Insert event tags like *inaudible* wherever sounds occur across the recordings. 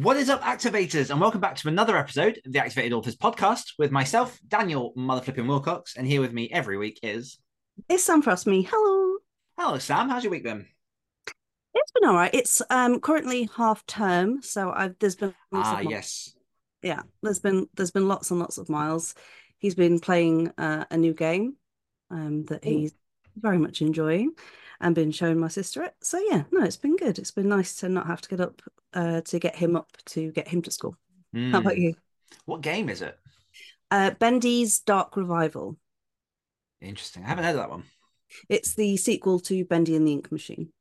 What is up, activators, and welcome back to another episode of the Activated Authors podcast with myself, Daniel Motherflipping Willcocks, and here with me every week is. It's Sam Frostme. Hello. Hello, Sam. How's your week been? It's been all right. It's um currently half term, so I've there's been Ah, yes. yeah there's been there's been lots and lots of miles. He's been playing uh, a new game um that he's very much enjoying, and been showing my sister it. So yeah, no, it's been good. It's been nice to not have to get up uh to get him up to get him to school. How about Hmm. you? What game is it? Uh, Bendy's Dark Revival. Interesting. I haven't heard of that one. It's the sequel to Bendy and the Ink Machine.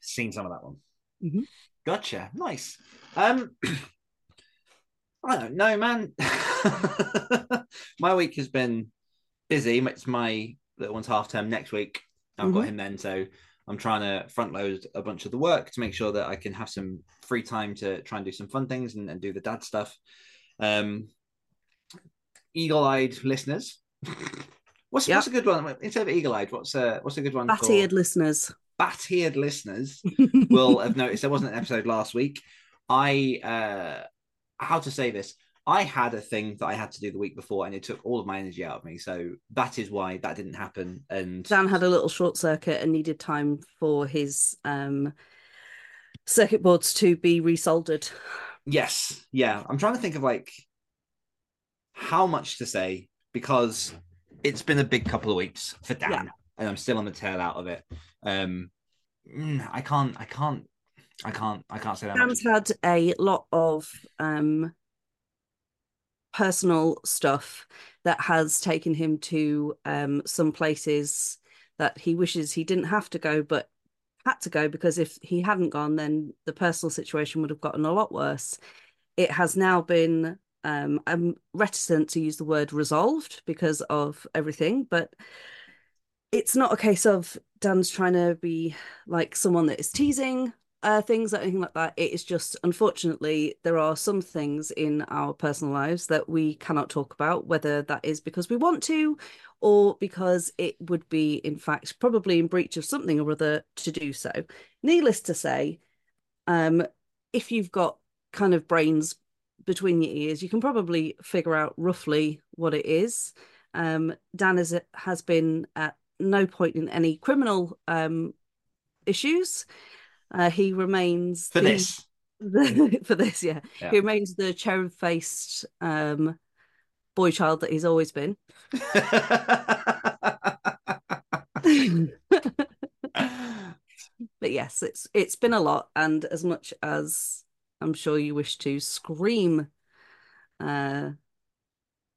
Seen some of that one. Mm-hmm. Gotcha. Nice. Um, *clears throat* I don't know, man. *laughs* my week has been busy. It's my little one's half term next week. I've got Mhm. him then, so I'm trying to front load a bunch of the work to make sure that I can have some free time to try and do some fun things and, and do the dad stuff. Um, eagle-eyed listeners. *laughs* What's, Yeah. what's a good one instead of eagle-eyed? What's a what's a good one? Bat-eared listeners. bat-eared listeners *laughs* will have noticed there wasn't an episode last week. I uh how to say this? I had a thing that I had to do the week before and it took all of my energy out of me. So that is why that didn't happen. And Dan had a little short circuit and needed time for his um, circuit boards to be resoldered. yes, yeah. I'm trying to think of like how much to say because it's been a big couple of weeks for Dan Yeah. and I'm still on the tail out of it. Um mm, I can't I can't I can't I can't say that much. Dan's had a lot of um, personal stuff that has taken him to um, some places that he wishes he didn't have to go, but had to go because if he hadn't gone, then the personal situation would have gotten a lot worse. It has now been, um, I'm reticent to use the word resolved because of everything, but it's not a case of Dan's trying to be like someone that is teasing uh, things or anything like that. It is just, unfortunately, there are some things in our personal lives that we cannot talk about, whether that is because we want to or because it would be, in fact, probably in breach of something or other to do so. Needless to say, um, if you've got kind of brains between your ears, you can probably figure out roughly what it is. Um, Dan is, has been at no point in any criminal um, issues. Uh, he remains For the- this. the- *laughs* for this, yeah. Yeah. He remains the cherub-faced um, boy child that he's always been. *laughs* but yes, it's it's been a lot, and as much as I'm sure you wish to scream uh,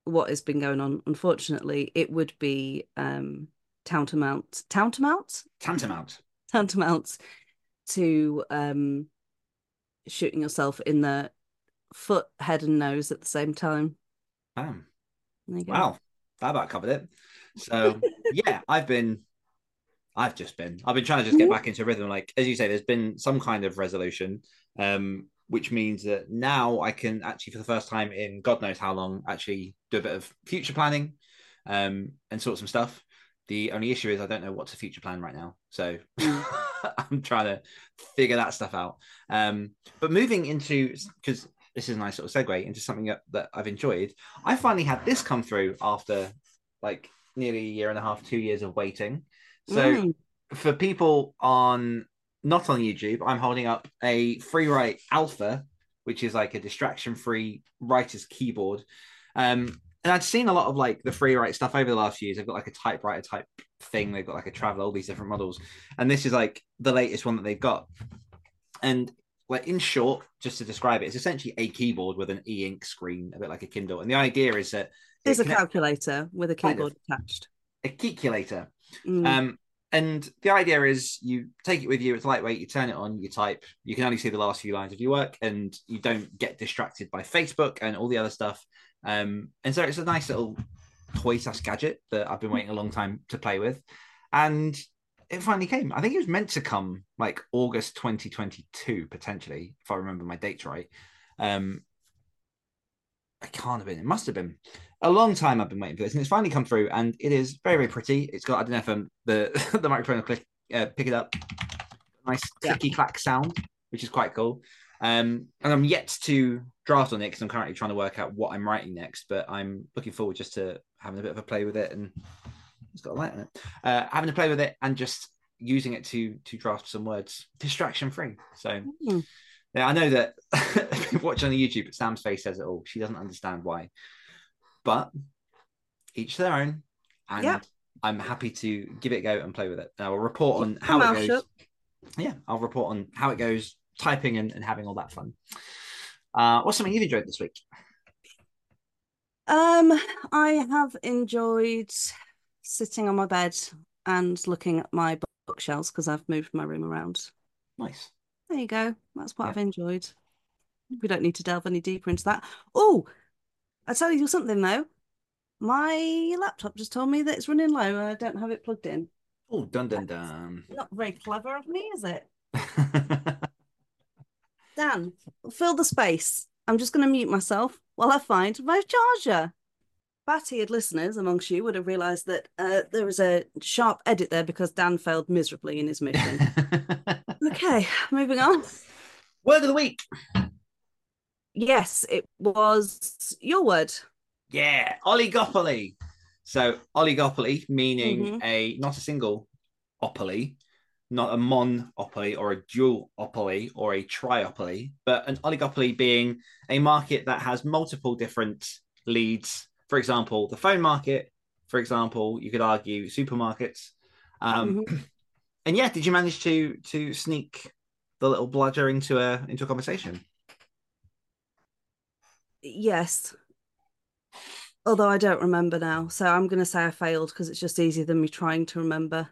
what has been going on, unfortunately, it would be um, tantamount, tantamount, Tantamount. tantamount to um, shooting yourself in the foot, head, and nose at the same time. Bam. There you go. Wow, that about covered it. So *laughs* yeah, I've been, I've just been, I've been trying to just get Mhm. back into rhythm. Like as you say, there's been some kind of resolution, um, which means that now I can actually, for the first time in God knows how long, actually do a bit of future planning, um, and sort some stuff. The only issue is I don't know what's a future plan right now, so *laughs* I'm trying to figure that stuff out. Um, but moving into because this is a nice sort of segue into something that, that I've enjoyed. I finally had this come through after like nearly a year and a half, two years of waiting. So Mm. for people on not on YouTube, I'm holding up a free write alpha, which is like a distraction free writer's keyboard. Um, and I'd seen a lot of like the Freewrite stuff over the last few years. They've got like a typewriter type thing. They've got like a travel, all these different models, and this is like the latest one that they've got. And like in short, just to describe it, it's essentially a keyboard with an e-ink screen, a bit like a Kindle. And the idea is that There's a calculator with a keyboard attached. a calculator. Mm. Um, and the idea is you take it with you. It's lightweight. You turn it on. You type. You can only see the last few lines of your work, and you don't get distracted by Facebook and all the other stuff. Um, and so it's a nice little toy slash gadget that I've been waiting a long time to play with, and it finally came. I think it was meant to come like August 2022 potentially, if I remember my dates right. Um, it can't have been. It must have been a long time. I've been waiting for this, and it's finally come through, and it is very, very pretty. It's got I don't know if um, the *laughs* the microphone will click uh, pick it up. Nice clicky yeah. clack sound, which is quite cool. Um, and I'm yet to draft on it because I'm currently trying to work out what I'm writing next. But I'm looking forward just to having a bit of a play with it, and it's got a light on it. Uh, having to play with it and just using it to to draft some words, distraction free. So. Mm. Yeah, I know that *laughs* watching on the YouTube, Sam's face says it all. She doesn't understand why, but each their own. And yeah. I'm happy to give it a go and play with it. And I will report on how it goes. Yeah, I'll report on how it goes, typing and, and having all that fun. Uh, what's something you've enjoyed this week? Um, I have enjoyed sitting on my bed and looking at my bookshelves because I've moved my room around. Nice. There you go. That's what yeah. I've enjoyed. We don't need to delve any deeper into that. Oh, I tell you something though. My laptop just told me that it's running low and I don't have it plugged in. Oh, dun dun dun. Not very clever of me, is it? *laughs* Dan, fill the space. I'm just going to mute myself while I find my charger. Batty listeners amongst you would have realised that uh, there was a sharp edit there because Dan failed miserably in his mission. *laughs* okay, moving on. Word of the week. Yes, it was your word. Yeah, oligopoly. So oligopoly meaning mm-hmm. a not a single opoly, not a monopoly or a duopoly or a triopoly, but an oligopoly being a market that has multiple different leads. For example, the phone market. For example, you could argue supermarkets. Um, mm-hmm. *clears throat* And yeah, did you manage to to sneak the little bludger into a into a conversation? Yes. Although I don't remember now. So I'm going to say I failed because it's just easier than me trying to remember.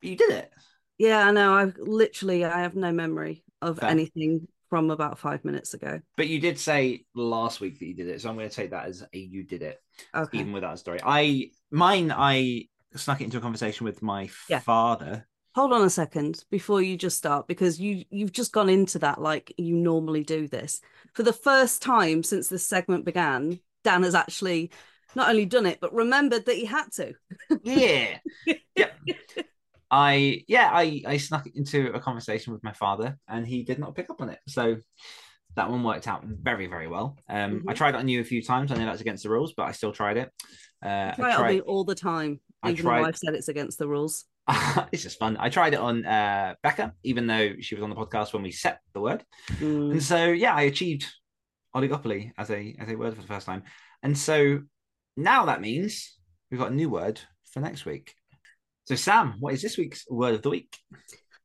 You did it. Yeah, I know. I literally I have no memory of Fair. anything from about five minutes ago. But you did say last week that you did it, so I'm going to take that as a you did it, okay. even without a story. I mine I snuck it into a conversation with my yeah. father hold on a second before you just start because you you've just gone into that like you normally do this for the first time since this segment began dan has actually not only done it but remembered that he had to yeah *laughs* yep i yeah i i snuck it into a conversation with my father and he did not pick up on it so that one worked out very very well um mm-hmm. i tried it on you a few times i know that's against the rules but i still tried it uh try I tried, it all the time even tried, though i've said it's against the rules *laughs* it's just fun. I tried it on uh, Becca, even though she was on the podcast when we set the word. Mm. And so, yeah, I achieved oligopoly as a as a word for the first time. And so now that means we've got a new word for next week. So, Sam, what is this week's word of the week?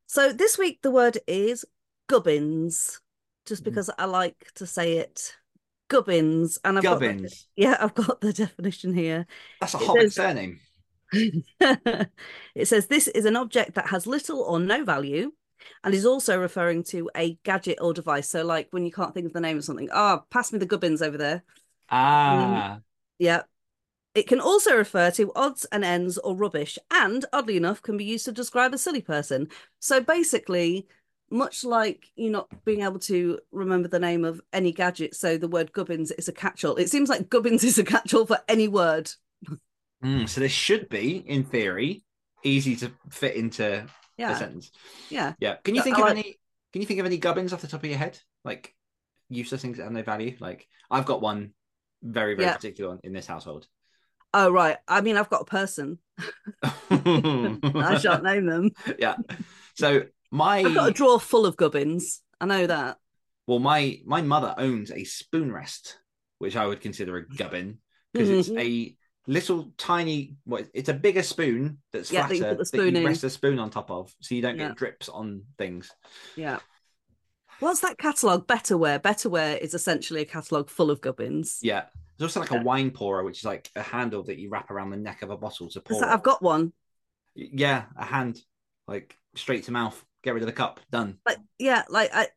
So, this week the word is gubbins, just mm. because mm. I like to say it. Gubbins, and I've Gubbins. Got the, *laughs* yeah, I've got the definition here. That's a Hobbit surname. *laughs* it says this is an object that has little or no value and is also referring to a gadget or device. So, like when you can't think of the name of something, ah, oh, pass me the gubbins over there. Ah. Um, yeah. It can also refer to odds and ends or rubbish, and oddly enough, can be used to describe a silly person. So basically, much like you not being able to remember the name of any gadget, so the word gubbins is a catch-all. It seems like gubbins is a catch-all for any word. Mm, so this should be, in theory, easy to fit into yeah. a sentence. Yeah. Yeah. Can you think of any? Can you think of any gubbins off the top of your head? Like useless things that have no value. Like I've got one very very yeah. particular one in this household. Oh right. I mean, I've got a person. *laughs* I shan't *laughs* name them. Yeah. So my I've got a drawer full of gubbins. I know that. Well, my my mother owns a spoon rest, which I would consider a gubbin because mm-hmm. it's a little tiny what it's a bigger spoon that's yeah, flatter that you, that you rest a spoon on top of so you don't yeah. get drips on things yeah what's that catalog betterware betterware is essentially a catalog full of gubbins yeah there's also like a wine pourer which is like a handle that you wrap around the neck of a bottle to pour i've got one Yeah, a hand, like straight to mouth. Get rid of the cup. Done. Like yeah, like I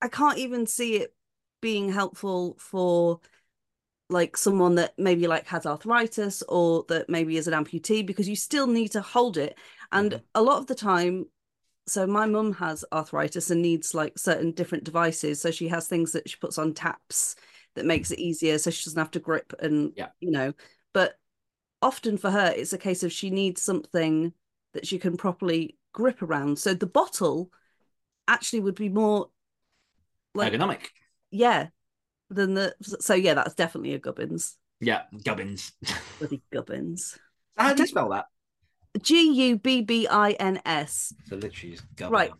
I can't even see it being helpful for like someone that maybe like has arthritis or that maybe is an amputee because you still need to hold it and Mhm. a lot of the time so my mum has arthritis and needs like certain different devices so she has things that she puts on taps that makes it easier so she doesn't have to grip and Yeah. you know but often for her it's a case of she needs something that she can properly grip around so the bottle actually would be more like Ergonomic. yeah than the so yeah that's definitely a gubbins Yeah, gubbins. bloody gubbins How do you spell that? g-u-b-b-i-n-s So literally just gubbins. Right.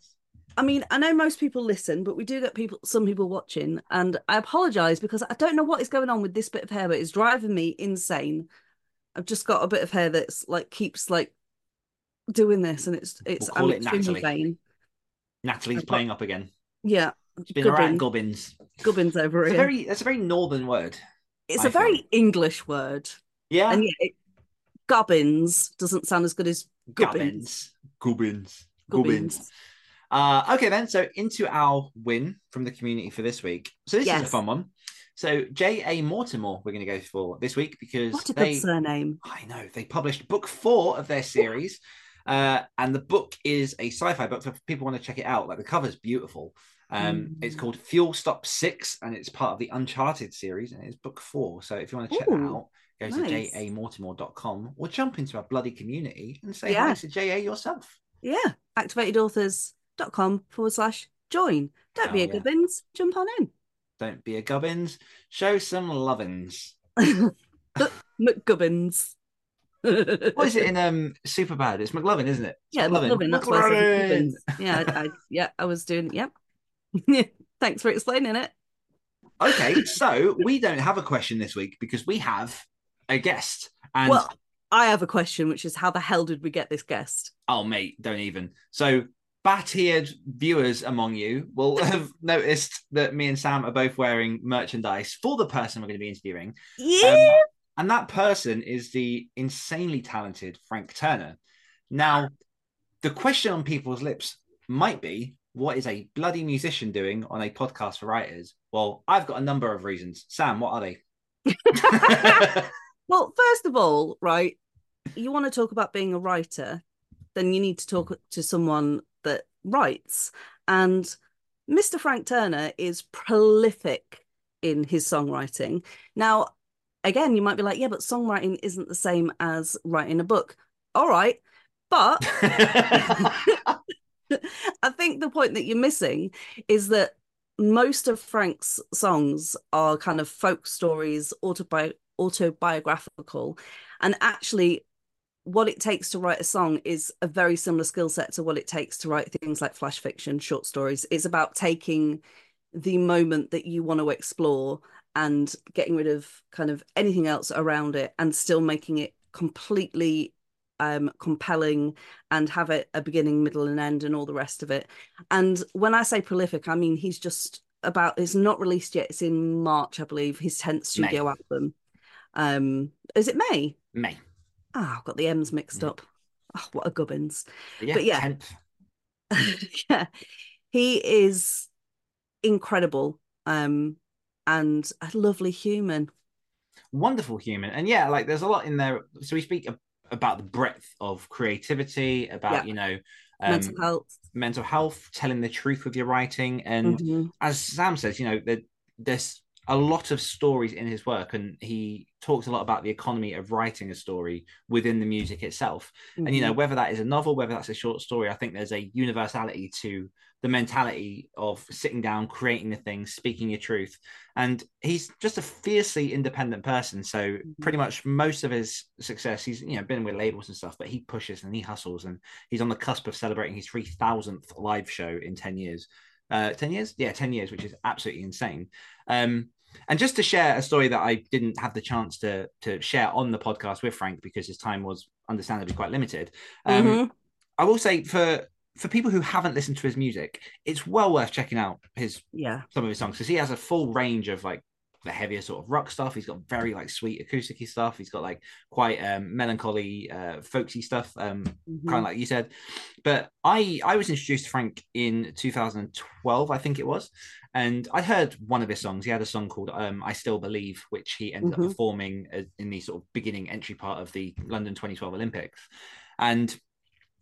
I mean, I know most people listen, but we do get people, some people watching, and I apologize because I don't know what is going on with this bit of hair, but it's driving me insane. I've just got a bit of hair that's like keeps like doing this, and it's it's We'll call I'm it Natalie. vain. Natalie's I've got- playing up again. Yeah, It's been around gubbins, gubbins. gubbins over It's a here. very that's a very northern word. it's I a very. English word, Yeah. and yet it, gubbins doesn't sound as good as gubbins. Gubbins. Gubbins. Gubbins. Uh, okay, then. So into our win from the community for this week. So this is a fun one. So J.A. Mortimer, we're going to go for this week because What a they, good surname. I know, they published book four of their series. Uh, and the book is a sci-fi book. So if people want to check it out, like the cover's beautiful. Um, It's Mm. called Fuel Stop Six, and it's part of the Uncharted series, and it's book four. So if you want to check that out, go nice. to jamortimer.com or jump into our bloody community and say Yeah. hi to JA yourself. Yeah, activatedauthors.com forward slash join. Don't be Oh, a yeah. gubbins, jump on in. Don't be a gubbins. Show some lovins. *laughs* McGubbins. *laughs* What is it in um Superbad? It's McLovin, isn't it? It's Yeah, McLovin. That's why I said McLovin. McGubbins. Yeah, I, I, *laughs* yeah, I was doing. Yep. Thanks for explaining it. Okay, so we don't have a question this week because we have a guest. And Well, I have a question, which is how the hell did we get this guest? oh mate, don't even. So bat-eared viewers among you will *laughs* have noticed that me and Sam are both wearing merchandise for the person we're going to be interviewing. Yeah. Um, and that person is the insanely talented Frank Turner. Now, the question on people's lips might be what is a bloody musician doing on a podcast for writers? Well, I've got a number of reasons. Sam, what are they? *laughs* well, first of all, right, you want to talk about being a writer, then you need to talk to someone that writes. And Mr. Frank Turner is prolific in his songwriting. Now, again, you might be like, yeah, but songwriting isn't the same as writing a book. All right. But *laughs* *laughs* I think the point that you're missing is that most of Frank's songs are kind of folk stories, autobi- autobiographical, and actually, what it takes to write a song is a very similar skill set to what it takes to write things like flash fiction, short stories. It's about taking the moment that you want to explore and getting rid of kind of anything else around it and still making it completely um compelling and have it a beginning middle and end and all the rest of it and when i say prolific i mean he's just about it's not released yet it's in march i believe his 10th studio May. album um is it may May. Ah i've got the m's mixed Yeah. up oh, what a gubbins Yeah, But yeah. *laughs* yeah he is incredible um and a lovely human Wonderful human. And yeah, like there's a lot in there. So we speak about the breadth of creativity, about, Yeah. you know, um, mental health mental health, telling the truth with your writing. And Mhm. as Sam says, you know, there, there's a lot of stories in his work, and he talks a lot about the economy of writing a story within the music itself. And you know, Mhm. whether that is a novel, whether that's a short story, I think there's a universality to the mentality of sitting down, creating the thing, speaking your truth. And he's just a fiercely independent person. So pretty much most of his success, he's you know been with labels and stuff, but he pushes and he hustles, and he's on the cusp of celebrating his three thousandth live show in ten years. Uh, ten years, yeah, ten years, which is absolutely insane. Um, and just to share a story that I didn't have the chance to to share on the podcast with Frank because his time was understandably quite limited. Um, Mhm. I will say for for people who haven't listened to his music, it's well worth checking out his yeah some of his songs because he has a full range of like the heavier sort of rock stuff. He's got very like sweet acousticy stuff. He's got like quite um, melancholy, uh, folksy stuff, um, Mhm. kind of like you said. But I I was introduced to Frank in 2012, I think it was, and I heard one of his songs. He had a song called um, "I Still Believe," which he ended Mhm. up performing uh, in the sort of beginning entry part of the London 2012 Olympics, and.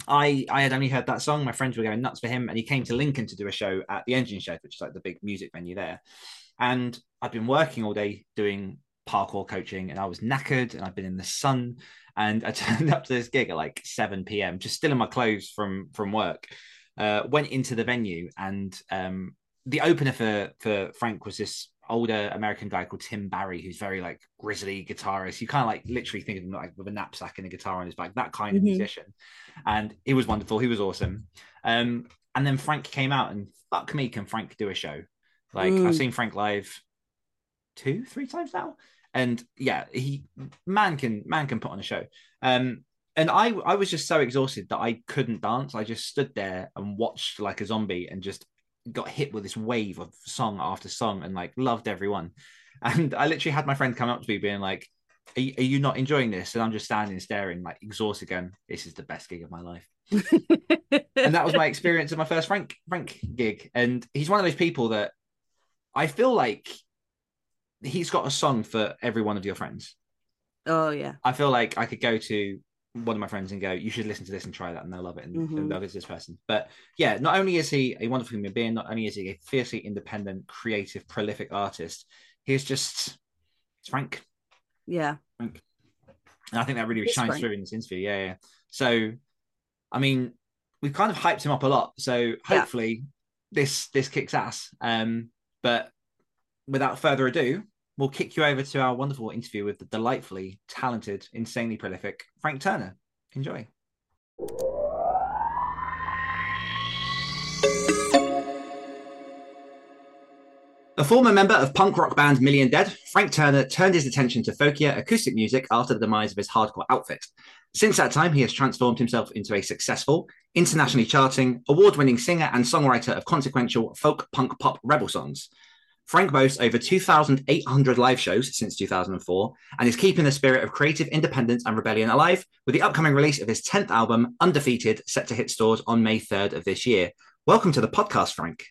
I I had only heard that song. My friends were going nuts for him, and he came to Lincoln to do a show at the Engine Shed, which is like the big music venue there. And I'd been working all day doing parkour coaching, and I was knackered, and I'd been in the sun, and I *laughs* turned up to this gig at like 7 p.m. just still in my clothes from from work. Uh, went into the venue, and um, the opener for for Frank was this older American guy called Tim Barry, who's very like grizzly guitarist. You kind of like literally think of him like with a knapsack and a guitar on his back, that kind of Mhm. musician. And he was wonderful. He was awesome. Um, and then Frank came out, and fuck me, can Frank do a show? Like Mm. I've seen Frank live two, three times now, and yeah, he man can man can put on a show. Um, and I I was just so exhausted that I couldn't dance. I just stood there and watched like a zombie and just got hit with this wave of song after song and like loved everyone. And I literally had my friend come up to me being like, are you, are you not enjoying this? And I'm just standing staring, like exhausted, going, This is the best gig of my life. *laughs* and that was my experience of my first Frank Frank gig. And he's one of those people that I feel like he's got a song for every one of your friends. oh yeah. I feel like I could go to one of my friends and go, "You should listen to this and try that," and they'll love it and, Mhm. and love it, this person. But yeah, not only is he a wonderful human being, not only is he a fiercely independent, creative, prolific artist, he's just it's Frank, Yeah. Frank. And I think that really He's shines Frank. through in this interview. Yeah, yeah. So, I mean, we've kind of hyped him up a lot, so hopefully this this kicks ass. Um, but without further ado, we'll kick you over to our wonderful interview with the delightfully talented, insanely prolific Frank Turner. Enjoy. A former member of punk rock band Million Dead, Frank Turner turned his attention to folkier acoustic music after the demise of his hardcore outfit. Since that time, he has transformed himself into a successful, internationally charting, award winning singer and songwriter of consequential folk punk pop rebel songs. Frank boasts over 2,800 live shows since 2004 and is keeping the spirit of creative independence and rebellion alive with the upcoming release of his 10th album, Undefeated, set to hit stores on May 3rd of this year. Welcome to the podcast, Frank.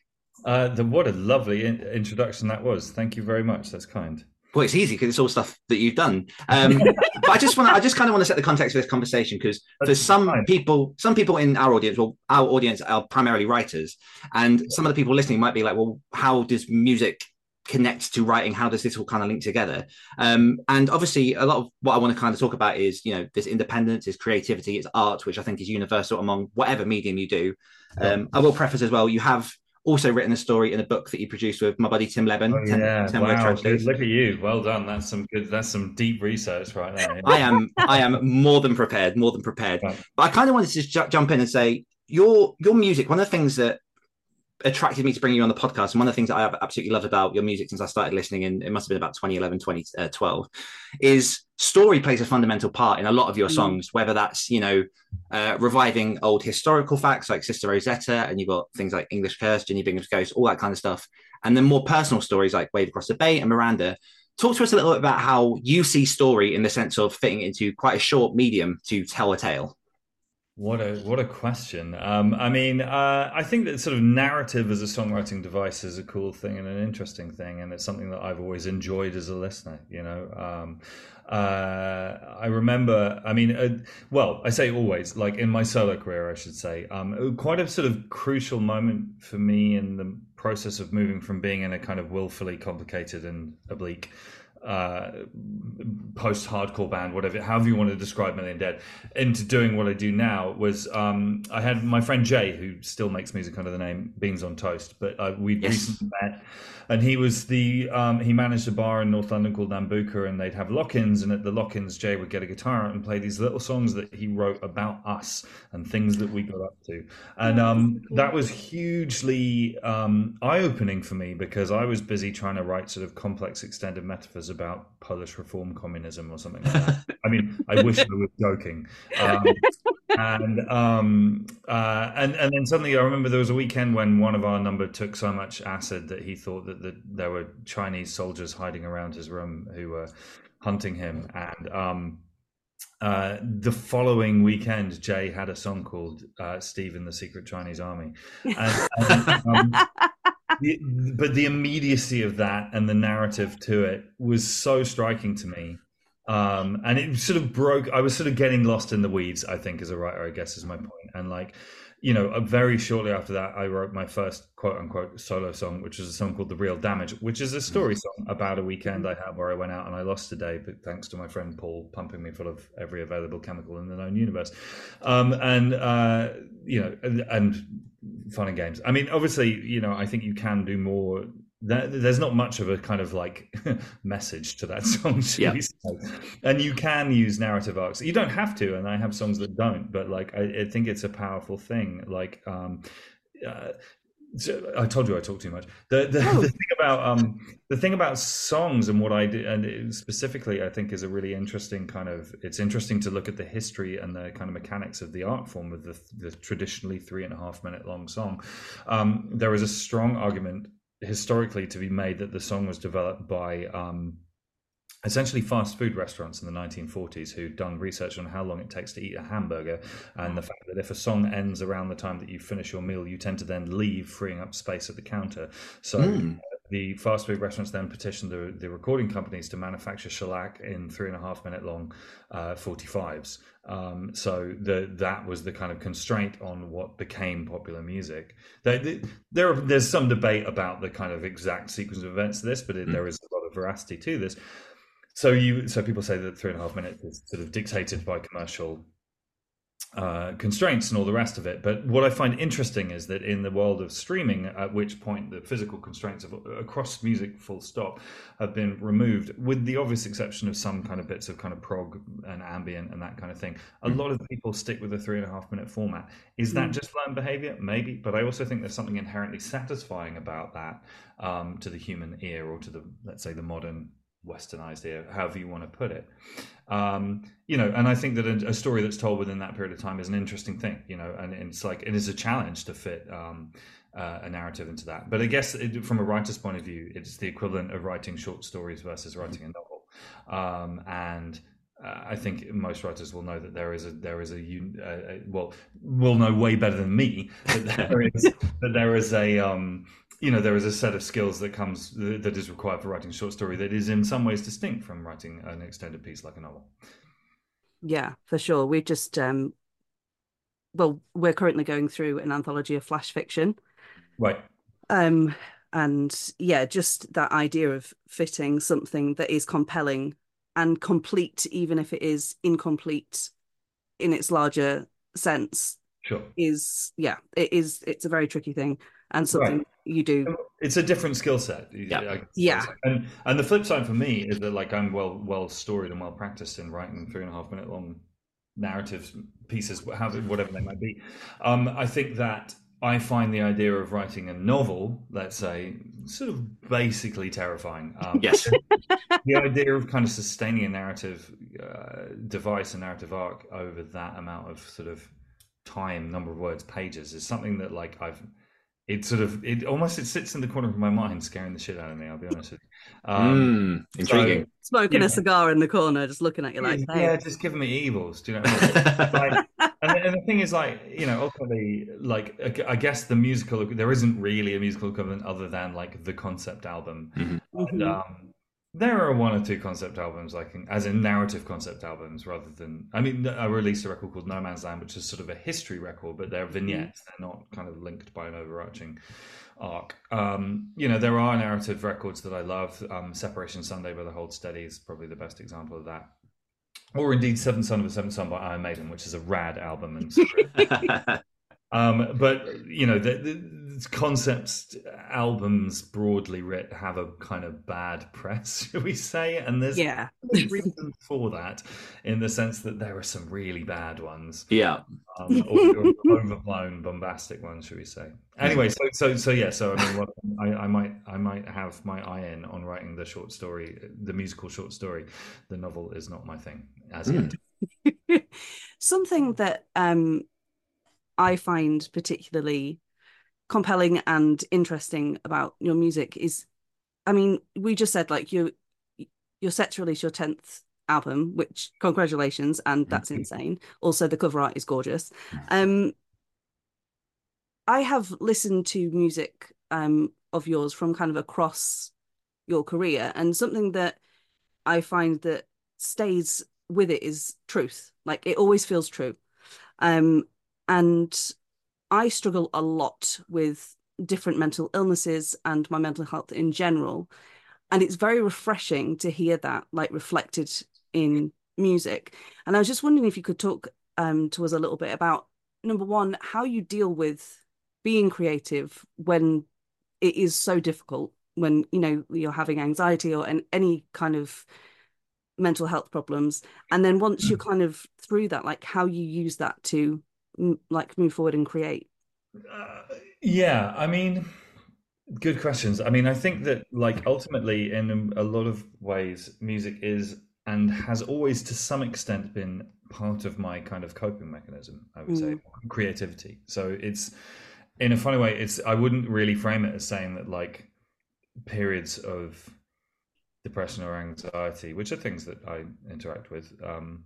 Uh, the, what a lovely in- introduction that was. Thank you very much. That's kind. Well, it's easy because it's all stuff that you've done. Um, *laughs* but I just want to, I just kind of want to set the context for this conversation because for some fine. people, some people in our audience, well, our audience are primarily writers, and some of the people listening might be like, well, how does music connect to writing? How does this all kind of link together? Um, and obviously, a lot of what I want to kind of talk about is, you know, this independence, is creativity, it's art, which I think is universal among whatever medium you do. Um, I will preface as well, you have also written a story in a book that you produced with my buddy Tim Levin. Oh, 10 yeah. 10 wow. Look at you. Well done. That's some good. That's some deep research right there. *laughs* I am I am more than prepared, more than prepared. Right. But I kind of wanted to just ju- jump in and say your your music. One of the things that attracted me to bring you on the podcast, and one of the things that I have absolutely loved about your music since I started listening, in it must have been about 2011, 2012, is story plays a fundamental part in a lot of your Mm. songs. Whether that's you know uh, reviving old historical facts like Sister Rosetta, and you've got things like English Curse, Jinny Bingham's Ghost, all that kind of stuff, and then more personal stories like Wave Across the Bay and Miranda. Talk to us a little bit about how you see story in the sense of fitting into quite a short medium to tell a tale. What a what a question. Um, I mean, uh, I think that sort of narrative as a songwriting device is a cool thing and an interesting thing, and it's something that I've always enjoyed as a listener. You know, um, uh, I remember. I mean, uh, well, I say always, like in my solo career, I should say, um, quite a sort of crucial moment for me in the process of moving from being in a kind of willfully complicated and oblique uh, post hardcore band, whatever, however you want to describe Million Dead, into doing what I do now was um, I had my friend Jay, who still makes music under the name Beans on Toast, but uh, we'd Yes. recently met. And he was the um, he managed a bar in North London called Nambucca, and they'd have lock-ins. And at the lock-ins, Jay would get a guitar out and play these little songs that he wrote about us and things that we got up to. And um, that was hugely um, eye-opening for me because I was busy trying to write sort of complex extended metaphors about Polish reform communism or something like. I mean, I wish I was joking. Um, and um, uh, and and then suddenly I remember there was a weekend when one of our number took so much acid that he thought that, that there were Chinese soldiers hiding around his room who were hunting him. And um, uh, the following weekend, Jay had a song called uh, "Steve in the Secret Chinese Army," and, and, um, the, but the immediacy of that and the narrative to it was so striking to me um, and it sort of broke. I was sort of getting lost in the weeds. I think as a writer, I guess is my point. And like, you know, uh, very shortly after that, I wrote my first quote unquote solo song, which is a song called "The Real Damage," which is a story mm. song about a weekend I had where I went out and I lost a day, but thanks to my friend Paul pumping me full of every available chemical in the known universe. Um, and uh, you know, and, and fun and games. I mean, obviously, you know, I think you can do more there's not much of a kind of like *laughs* message to that *laughs* song yeah. and you can use narrative arcs you don't have to and i have songs that don't but like i, I think it's a powerful thing like um uh, I told you I talk too much. The the, oh. the, thing about um the thing about songs and what I do and specifically I think is a really interesting kind of it's interesting to look at the history and the kind of mechanics of the art form of the, the traditionally three and a half minute long song. Um, there is a strong argument historically to be made that the song was developed by um, essentially fast food restaurants in the 1940s who'd done research on how long it takes to eat a hamburger and the fact that if a song ends around the time that you finish your meal you tend to then leave freeing up space at the counter so mm. the fast food restaurants then petitioned the, the recording companies to manufacture shellac in three and a half minute long uh, 45s um, so the, that was the kind of constraint on what became popular music. There, there there's some debate about the kind of exact sequence of events to this, but it, mm. there is a lot of veracity to this. So you, so people say that three and a half minutes is sort of dictated by commercial uh, constraints and all the rest of it. But what I find interesting is that in the world of streaming, at which point the physical constraints of, across music, full stop, have been removed, with the obvious exception of some kind of bits of kind of prog and ambient and that kind of thing. A mm. lot of people stick with the three and a half minute format. Is that mm. just learned behavior? Maybe, but I also think there's something inherently satisfying about that um, to the human ear or to the, let's say, the modern westernized ear, however you want to put it. Um, you know, and I think that a, a, story that's told within that period of time is an interesting thing, you know, and it's like it is a challenge to fit um, uh, a narrative into that. But I guess it, from a writer's point of view, it's the equivalent of writing short stories versus writing a novel. Um, and uh, I think most writers will know that there is a there is a, a well will know way better than me that there is *laughs* that there is a um, you know there is a set of skills that comes that is required for writing a short story that is in some ways distinct from writing an extended piece like a novel. Yeah for sure. We just um well we're currently going through an anthology of flash fiction. Right. Um and yeah just that idea of fitting something that is compelling and complete even if it is incomplete in its larger sense sure. is yeah it is it's a very tricky thing and something right. you do. It's a different skill set. Yeah. yeah. And and the flip side for me is that like I'm well well storied and well practiced in writing three and a half minute long narratives pieces, whatever they might be. Um, I think that I find the idea of writing a novel, let's say, sort of basically terrifying. Um, yes. *laughs* the idea of kind of sustaining a narrative uh, device, a narrative arc over that amount of sort of time, number of words, pages is something that like I've it sort of it almost it sits in the corner of my mind, scaring the shit out of me. I'll be honest with you. Um, mm, intriguing. So, Smoking yeah. a cigar in the corner, just looking at you like, hey. yeah, just giving me evils. Do you know? What I mean? like, and, and, the thing is, like, you know, ultimately, like, I guess the musical there isn't really a musical equivalent other than like the concept album. Mm-hmm. And, mm-hmm. um, there are one or two concept albums, like as in narrative concept albums, rather than. I mean, I released a record called No Man's Land, which is sort of a history record, but they're vignettes; mm. they're not kind of linked by an overarching arc. Um, you know, there are narrative records that I love. Um, Separation Sunday by the Hold Steady is probably the best example of that. Or indeed, Seven Son of a Seven Son by Iron Maiden, which is a rad album. And *laughs* um, but you know, the, the concept albums broadly writ have a kind of bad *laughs* press, shall we say? And there's Yeah. a reason for that, in the sense that there are some really bad ones, Yeah. um, or, or overblown, bombastic ones, shall we say? Anyway, so so so yeah. So I mean, what, I, I might I might have my eye in on writing the short story, the musical short story. The novel is not my thing as Mm. yet. *laughs* Something that um, I find particularly compelling and interesting about your music is, I mean, we just said like you you're set to release your tenth album, which congratulations, and that's insane. Also, the cover art is gorgeous. Um, I have listened to music um of yours from kind of across your career, and something that I find that stays with it is truth. Like it always feels true. Um, and I struggle a lot with different mental illnesses and my mental health in general. And it's very refreshing to hear that like reflected in music. And I was just wondering if you could talk um, to us a little bit about number one, how you deal with being creative when it is so difficult, when you know you're having anxiety or an, any kind of mental health problems and then once you're kind of through that like how you use that to like move forward and create Uh, yeah, I mean, good questions. I mean, I think that like ultimately, in a lot of ways, music is and has always, to some extent, been part of my kind of coping mechanism. I would say creativity. So it's in a funny way. It's I wouldn't really frame it as saying that like periods of depression or anxiety, which are things that I interact with. Um,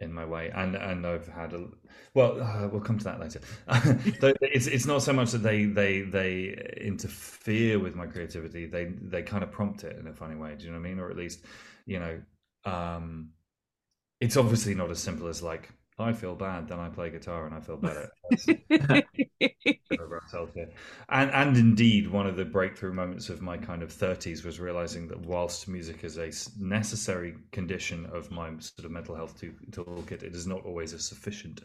in my way, and and I've had a well. Uh, we'll come to that later. *laughs* It's it's not so much that they they they interfere with my creativity. They they kind of prompt it in a funny way. Do you know what I mean? Or at least, you know, um, it's obviously not as simple as like I feel bad, then I play guitar and I feel better. *laughs* *laughs* And and indeed, one of the breakthrough moments of my kind of thirties was realizing that whilst music is a necessary condition of my sort of mental health toolkit, it is not always a sufficient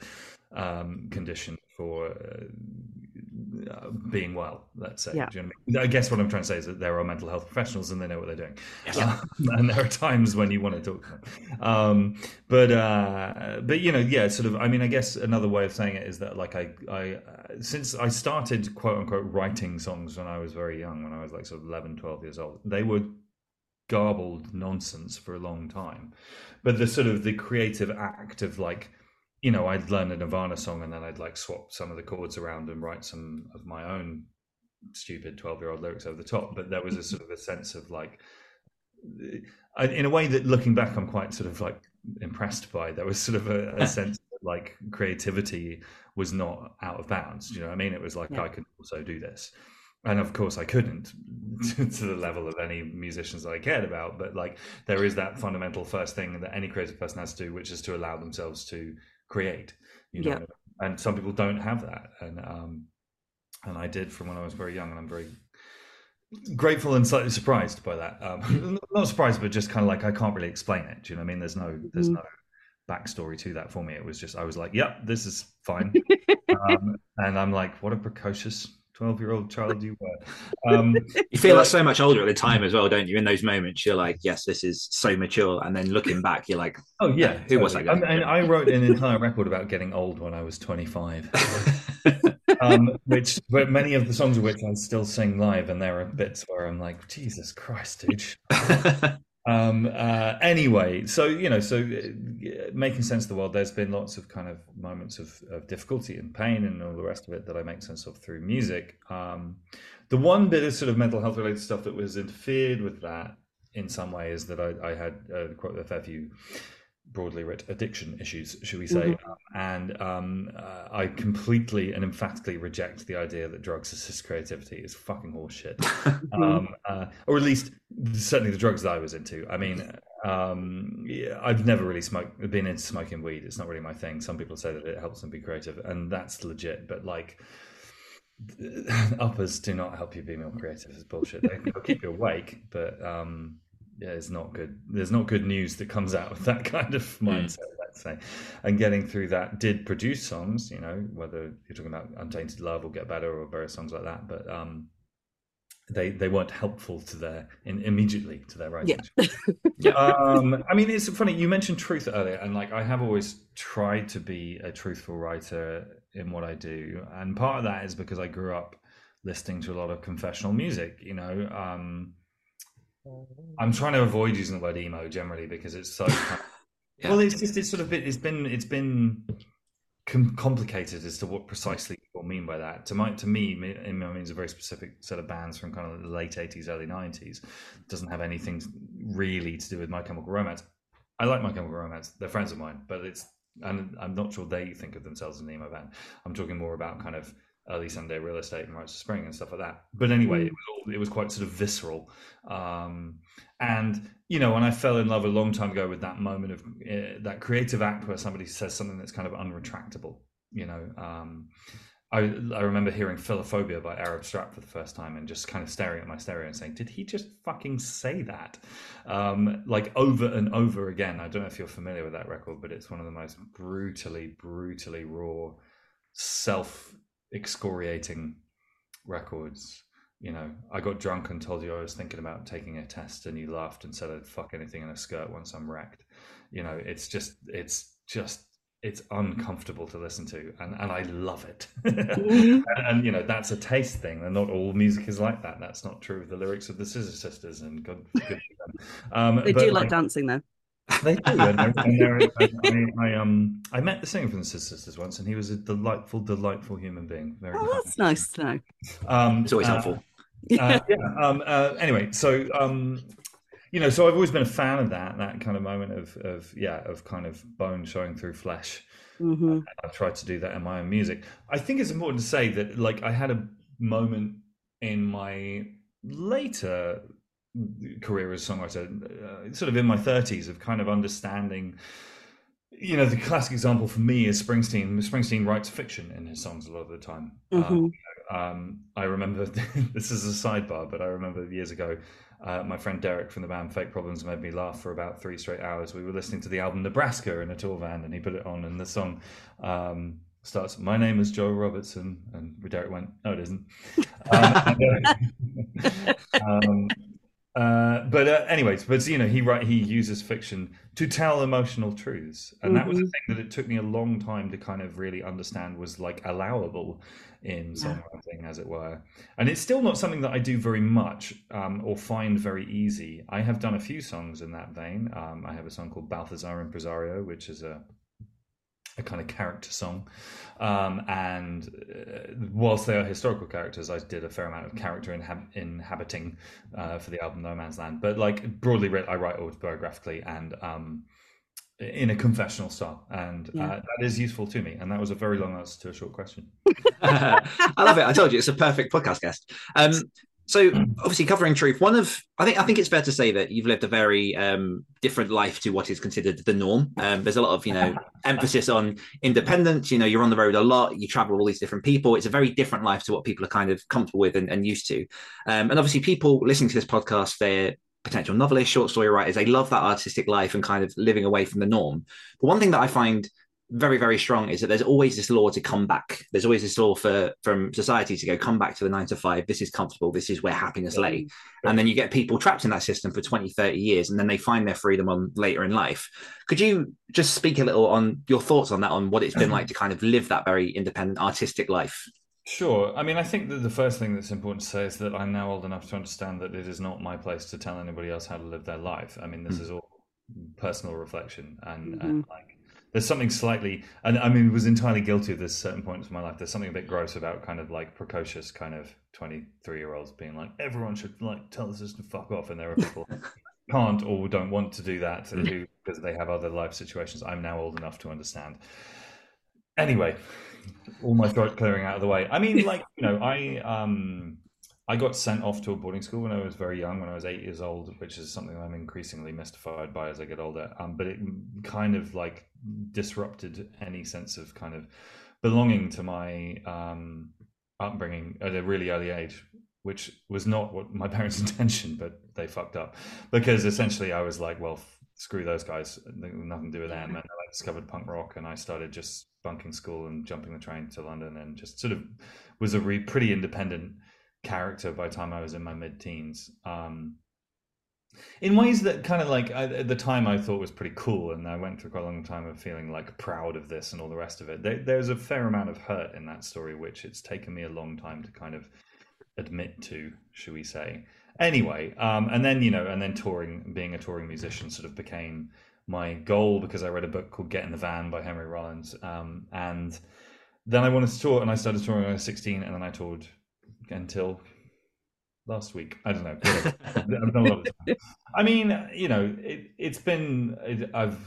um, condition for uh, uh, being well. Let's say. Yeah. Do you know what I, mean? I guess what I'm trying to say is that there are mental health professionals and they know what they're doing. Yeah. Um, *laughs* and there are times when you want to talk to them. Um, but uh, but you know, yeah, sort of. I mean, I guess another way of saying it is that like I I uh, since I started quote unquote writing songs when I was very young, when I was like sort of 11, 12 years old, they were garbled nonsense for a long time. But the sort of the creative act of like you know, I'd learn a Nirvana song and then I'd like swap some of the chords around and write some of my own stupid 12 year old lyrics over the top. But there was a mm-hmm. sort of a sense of like, in a way that looking back, I'm quite sort of like impressed by. There was sort of a, a *laughs* sense that like creativity was not out of bounds. Do you know what I mean? It was like, Yeah. I can also do this. And of course, I couldn't *laughs* to the level of any musicians that I cared about. But like, there is that fundamental first thing that any creative person has to do, which is to allow themselves to create. You know, Yeah. and some people don't have that, and um, and I did from when I was very young, and I'm very grateful and slightly surprised by that. Um, *laughs* not surprised, but just kind of like I can't really explain it. Do you know what I mean? There's no there's Mhm. no backstory to that for me. It was just I was like, yep, this is fine, *laughs* um, and I'm like, what a precocious twelve year old child you were. *laughs* Um, You feel like so much older at the time as well, don't you? In those moments, you're like, "Yes, this is so mature," and then looking back, you're like, oh yeah, Who was that guy? And, and I wrote an entire record about getting old when I was 25. *laughs* um, which, but many of the songs of which I still sing live, and there are bits where I'm like, Jesus Christ, dude. *laughs* um uh anyway so you know so uh, making sense of the world there's been lots of kind of moments of, of difficulty and pain and all the rest of it that i make sense of through music. Um the one bit of sort of mental health related stuff that was interfered with that in some way is that i, I had uh, quite a fair few broadly writ addiction issues should we say um, and um uh, i completely and emphatically reject the idea that drugs assist creativity is fucking horseshit *laughs* um, uh, or at least certainly the drugs that I was into. I mean, um, yeah, I've never really smoked, been into smoking weed. It's not really my thing. Some people say that it helps them be creative, and that's legit. But like, *laughs* uppers do not help you be more creative. It's bullshit. They, they'll keep you awake, but um, yeah, it's not good. There's not good news that comes out of *laughs* that kind of mindset. let's say, and getting through that did produce songs. You know, whether you're talking about Untainted Love or Get Better or various songs like that, but um, they they weren't helpful to their in, immediately to their writing. *laughs* Yeah. um, I mean, it's funny you mentioned truth earlier, and like I have always tried to be a truthful writer in what I do, and part of that is because I grew up listening to a lot of confessional music. You know, um, I'm trying to avoid using the word emo generally because it's so. *laughs* Yeah. Well, it's just it's sort of bit. It's been it's been com- complicated as to what precisely people mean by that. To my to me, emo means a very specific set of bands from kind of the late '80s, early '90s. doesn't have anything really to do with My Chemical Romance. I like My Chemical Romance; they're friends of mine, but it's and I'm not sure they think of themselves as an emo band. I'm talking more about kind of early Sunny Day Real Estate and Rites of Spring and stuff like that. But anyway, it was all, it was quite sort of visceral. Um, and you know, and I fell in love a long time ago with that moment of uh, that creative act where somebody says something that's kind of unretractable. You know, um, I I remember hearing Philophobia by Arab Strap for the first time and just kind of staring at my stereo and saying, "Did he just fucking say that?" Um, like over and over again. I don't know if you're familiar with that record, but it's one of the most brutally, brutally raw, self excoriating records. You know, I got drunk and told you I was thinking about taking a test, and you laughed and said I'd fuck anything in a skirt once I'm wrecked. You know, it's just, it's just, it's uncomfortable to listen to, and, and I love it. *laughs* And, and, you know, that's a taste thing, and not all music is like that. That's not true of the lyrics of the Scissor Sisters, and good, good for them. Um, They do like dancing though. They do, and they're, and they're, I, I um I met the singer from the Sisters once, and he was a delightful, delightful human being. Very Oh, that's nice to know. Um, It's always uh, helpful. uh, yeah. Um, uh, anyway, so um, you know, so I've always been a fan of that that kind of moment of of yeah of kind of bone showing through flesh. hmm I've tried to do that in my own music. I think it's important to say that like I had a moment in my later career as a songwriter, uh, sort of in my 30s, of kind of understanding. You know, the classic example for me is Springsteen. Springsteen writes fiction in his songs a lot of the time. Um, Mhm. um, I remember *laughs* this is a sidebar, but I remember years ago, uh, my friend Derek from the band Fake Problems made me laugh for about three straight hours. We were listening to the album Nebraska in a tour van, and he put it on, and the song um, starts, "My name is Joe Robertson," and Derek went, "No, it isn't." Um, *laughs* *laughs* um, uh, but uh, anyways, but you know, he write he uses fiction to tell emotional truths, and that was a thing that it took me a long time to kind of really understand was like allowable in songwriting, as it were. And it's still not something that I do very much um, or find very easy. I have done a few songs in that vein. Um, I have a song called Balthazar Impresario, which is a a kind of character song. Um, and uh, whilst they are historical characters, I did a fair amount of character inhab- inhabiting uh, for the album No Man's Land. But like broadly writ, I write autobiographically and um, in a confessional style, and Yeah. uh, that is useful to me. And that was a very long answer to a short question. *laughs* I love it. I told you it's a perfect podcast guest. Um, so obviously covering truth, one of I think I think it's fair to say that you've lived a very um, different life to what is considered the norm. Um, there's a lot of you know *laughs* emphasis on independence. You know, you're on the road a lot. You travel with all these different people. It's a very different life to what people are kind of comfortable with and, and used to. Um, and obviously, people listening to this podcast, they're potential novelists, short story writers. They love that artistic life and kind of living away from the norm. But one thing that I find very very strong is that there's always this law to come back there's always this law for from society to go come back to the nine to five this is comfortable this is where happiness lay and then you get people trapped in that system for 20 30 years and then they find their freedom on later in life could you just speak a little on your thoughts on that on what it's been like to kind of live that very independent artistic life Sure. I mean, I think that the first thing that's important to say is that I'm now old enough to understand that it is not my place to tell anybody else how to live their life. I mean, this Mm. is all personal reflection, and, Mhm. and like there's something slightly, and I mean, was entirely guilty of this certain points in my life. There's something a bit gross about kind of like precocious kind of 23 year olds being like, everyone should like tell the system fuck off, and there are people *laughs* can't or don't want to do that who, because they have other life situations. I'm now old enough to understand. Anyway, all my throat clearing out of the way. I mean, like you know, I um, I got sent off to a boarding school when I was very young, when I was eight years old, which is something I'm increasingly mystified by as I get older. Um, but it kind of like disrupted any sense of kind of belonging to my um, upbringing at a really early age, which was not what my *laughs* parents' intention, but they fucked up because essentially I was like, well, screw those guys, nothing to do with them. And I discovered punk rock, and I started just bunking school and jumping the train to London, and just sort of was a re- pretty independent character by the time I was in my mid teens. Um, in ways that kind of like I, at the time I thought was pretty cool, and I went through quite a long time of feeling like proud of this and all the rest of it. There, there's a fair amount of hurt in that story, which it's taken me a long time to kind of admit to, should we say? Anyway, um, and then you know, and then touring, being a touring musician, sort of became my goal because I read a book called Get in the Van by Henry Rollins, um, and then I wanted to tour, and I started touring when I was 16, and then I toured until last week. I don't know. *laughs* I mean, you know, it, has been it, I've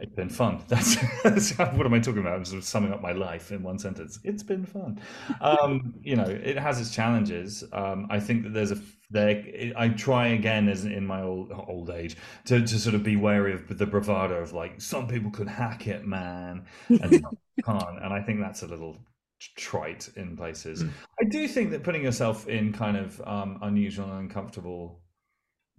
it's been fun. *laughs* That's, that's, what am I talking about? I'm sort of summing up my life in one sentence. It's been fun. Um, you know, it has its challenges. Um, I think that there's a there. I try again as in my old old age to to sort of be wary of the bravado of like some people could hack it, man, and *laughs* can't. And I think that's a little trite in places. Mm. I do think that putting yourself in kind of um, unusual and uncomfortable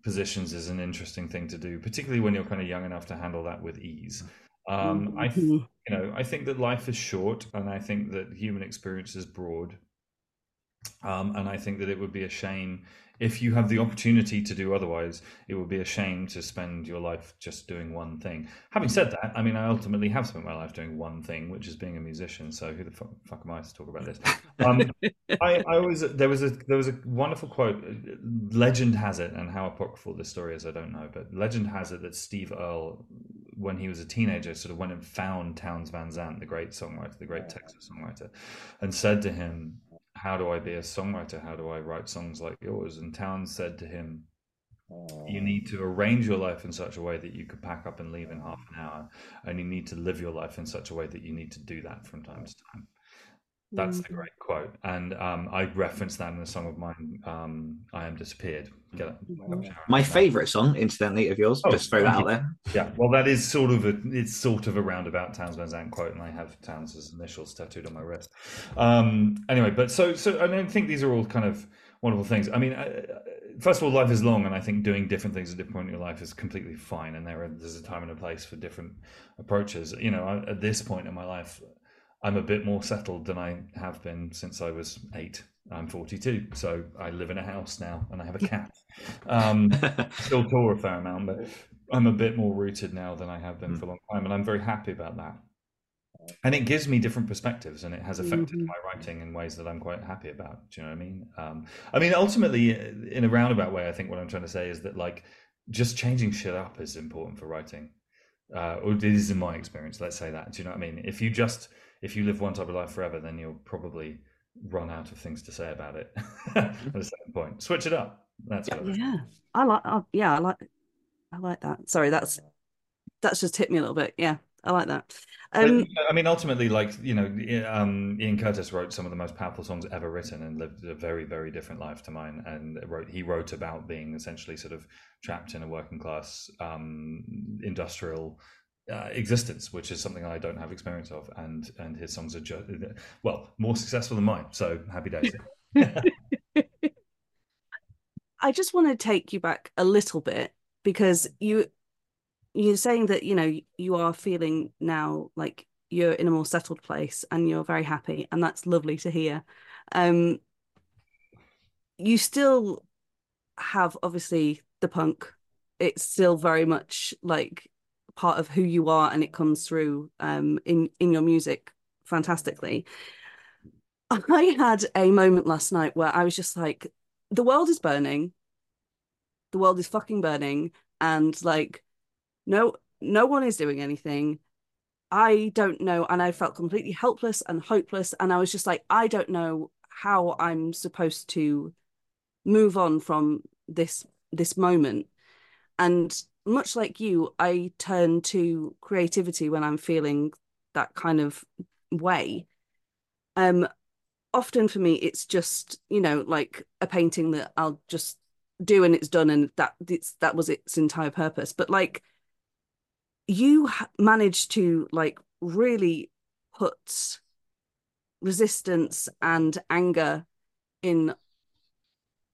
positions is an interesting thing to do, particularly when you're kind of young enough to handle that with ease. Um, I, mm-hmm. you know, I think that life is short, and I think that human experience is broad, um, and I think that it would be a shame if you have the opportunity to do otherwise, it would be a shame to spend your life just doing one thing. Having said that, I mean, I ultimately have spent my life doing one thing, which is being a musician. So who the fuck, fuck am I to talk about this? Um, *laughs* I, I always there was a there was a wonderful quote. Legend has it, and how apocryphal this story is, I don't know, but legend has it that Steve Earle, when he was a teenager, sort of went and found Townes Van Zandt, the great songwriter, the great Texas songwriter, and said to him, how do I be a songwriter? How do I write songs like yours? And Townes said to him, you oh. need to arrange your life in such a way that you could pack up and leave in half an hour. And you need to live your life in such a way that you need to do that from time to time. That's mm-hmm. the great quote. And um, I referenced that in a song of mine, um, I Am Disappeared. Get it? Mm-hmm. My favourite song, incidentally, of yours. Oh, just throw that out there. Yeah, well, that is sort of a, it's sort of a roundabout Townes Van Zandt quote, and I have Townes' initials tattooed on my wrist. Um, anyway, but so, so I don't think these are all kind of wonderful things. I mean, uh, first of all, life is long, and I think doing different things at different point in your life is completely fine. And there are, there's a time and a place for different approaches. You know, at this point in my life, I'm a bit more settled than I have been since I was eight. I'm 42, so I live in a house now and I have a cat. Um, still tour a fair amount, but I'm a bit more rooted now than I have been mm. for a long time, and I'm very happy about that. And it gives me different perspectives, and it has affected mm-hmm. my writing in ways that I'm quite happy about. Do you know what I mean? Um, I mean, ultimately, in a roundabout way, I think what I'm trying to say is that like just changing shit up is important for writing, uh, or it is in my experience. Let's say that. Do you know what I mean? If you just if you live one type of life forever, then you'll probably run out of things to say about it *laughs* at a certain point. Switch it up. That's yeah. yeah. I like. Uh, yeah, I like. I like that. Sorry, that's that's just hit me a little bit. Yeah, I like that. Um, I mean, ultimately, like you know, um, Ian Curtis wrote some of the most powerful songs ever written, and lived a very, very different life to mine. And wrote he wrote about being essentially sort of trapped in a working class um, industrial uh, existence, which is something I don't have experience of, and and his songs are just well more successful than mine. So happy days. *laughs* *laughs* I just want to take you back a little bit because you you're saying that you know you are feeling now like you're in a more settled place and you're very happy, and that's lovely to hear. Um, you still have obviously the punk. It's still very much like part of who you are and it comes through um, in in your music fantastically. *laughs* I had a moment last night where i was just like the world is burning. The world is fucking burning. And like no no one is doing anything. I don't know. And i felt completely helpless and hopeless. And i was just like i don't know how i'm supposed to move on from this this moment. And much like you, I turn to creativity when I'm feeling that kind of way. Um, often for me, it's just you know like a painting that I'll just do and it's done, and that it's that was its entire purpose. But like, you managed to like really put resistance and anger in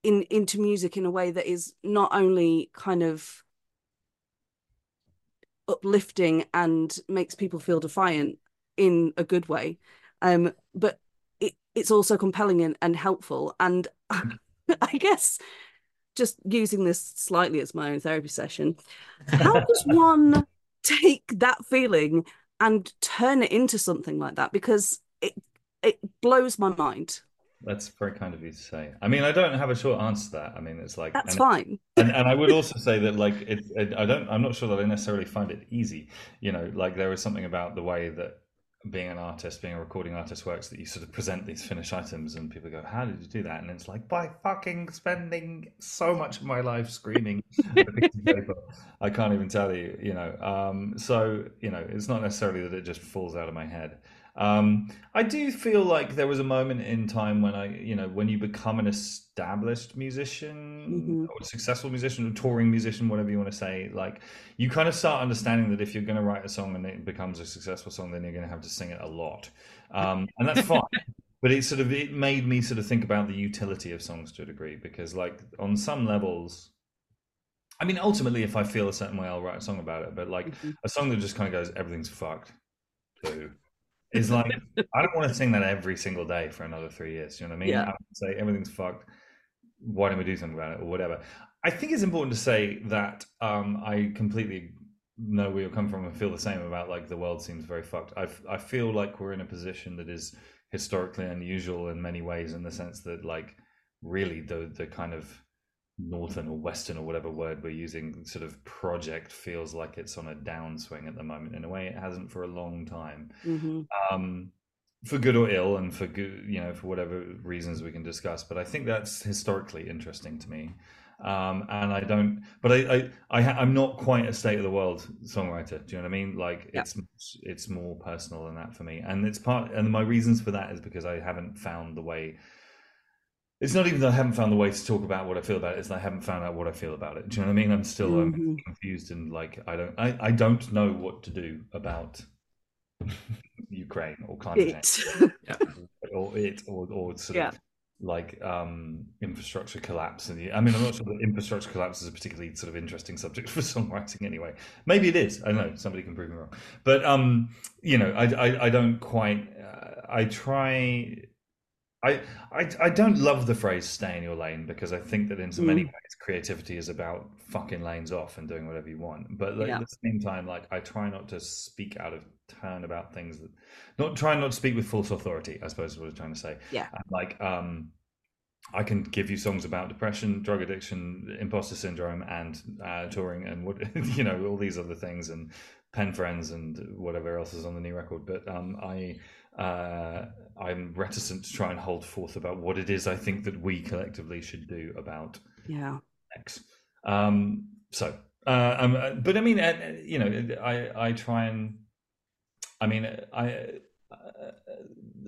in into music in a way that is not only kind of uplifting and makes people feel defiant in a good way. Um, but it, it's also compelling and, and helpful. And *laughs* I guess just using this slightly as my own therapy session, how does *laughs* one take that feeling and turn it into something like that? Because it it blows my mind. That's very kind of you to say. I mean, I don't have a short answer to that. I mean, it's like That's and, fine. and, and I would also say that like it, it, I don't. I'm not sure that I necessarily find it easy. You know, like there is something about the way that being an artist, being a recording artist works that you sort of present these finished items and people go, How did you do that? And it's like by fucking spending so much of my life screaming at a piece of paper. I can't even tell you, you know. Um, so, you know, it's not necessarily that it just falls out of my head. Um, I do feel like there was a moment in time when I, you know, when you become an established musician Mhm. or a successful musician, or touring musician, whatever you want to say, like you kind of start understanding that if you're going to write a song and it becomes a successful song, then you're going to have to sing it a lot, um, and that's *laughs* fine. but it sort of it made me sort of think about the utility of songs to a degree because, like, on some levels. I mean, ultimately, if I feel a certain way, I'll write a song about it. But like Mhm. a song that just kind of goes, "Everything's fucked," too, is like *laughs* I don't want to sing that every single day for another three years. You know what I mean? Yeah. I say everything's fucked. Why don't we do something about it or whatever? I think it's important to say that um, I completely know where you're coming from and feel the same about like the world seems very fucked. I I feel like we're in a position that is historically unusual in many ways in the sense that like really the the kind of northern or western or whatever word we're using sort of project feels like it's on a downswing at the moment in a way it hasn't for a long time Mhm. um, for good or ill, and for good, you know, for whatever reasons we can discuss. But I think that's historically interesting to me, um, and I don't. But I, I, I ha- I'm not quite a state of the world songwriter. Do you know what I mean? Like Yeah. it's it's more personal than that for me, and it's part. And my reasons for that is because I haven't found the way. It's not even that I haven't found the way to talk about what I feel about it. It's that I haven't found out what I feel about it. Do you know what I mean? I'm still um, Mhm. confused and like I don't. I, I don't know what to do about *laughs* Ukraine or climate change *laughs* It. or it or, or sort Yeah. of like um infrastructure collapse and i mean i'm not sure that infrastructure collapse is a particularly sort of interesting subject *laughs* for songwriting anyway maybe it is i don't know somebody can prove me wrong but um you know i i, I don't quite uh, i try I, I I don't love the phrase "stay in your lane" because I think that in so many Mm. ways creativity is about fucking lanes off and doing whatever you want. But like, Yeah. at the same time, like I try not to speak out of turn about things that, not try not to speak with false authority. I suppose is what I was trying to say. Yeah. And, like um, I can give you songs about depression, drug addiction, imposter syndrome, and uh, touring, and what *laughs* you know, all these other things, and pen friends, and whatever else is on the new record. But um, I uh, I'm reticent to try and hold forth about what it is I think that we collectively should do about Yeah. X. Um, so, uh, um, uh, but I mean, uh, you know, I I try and, I mean, I. Uh,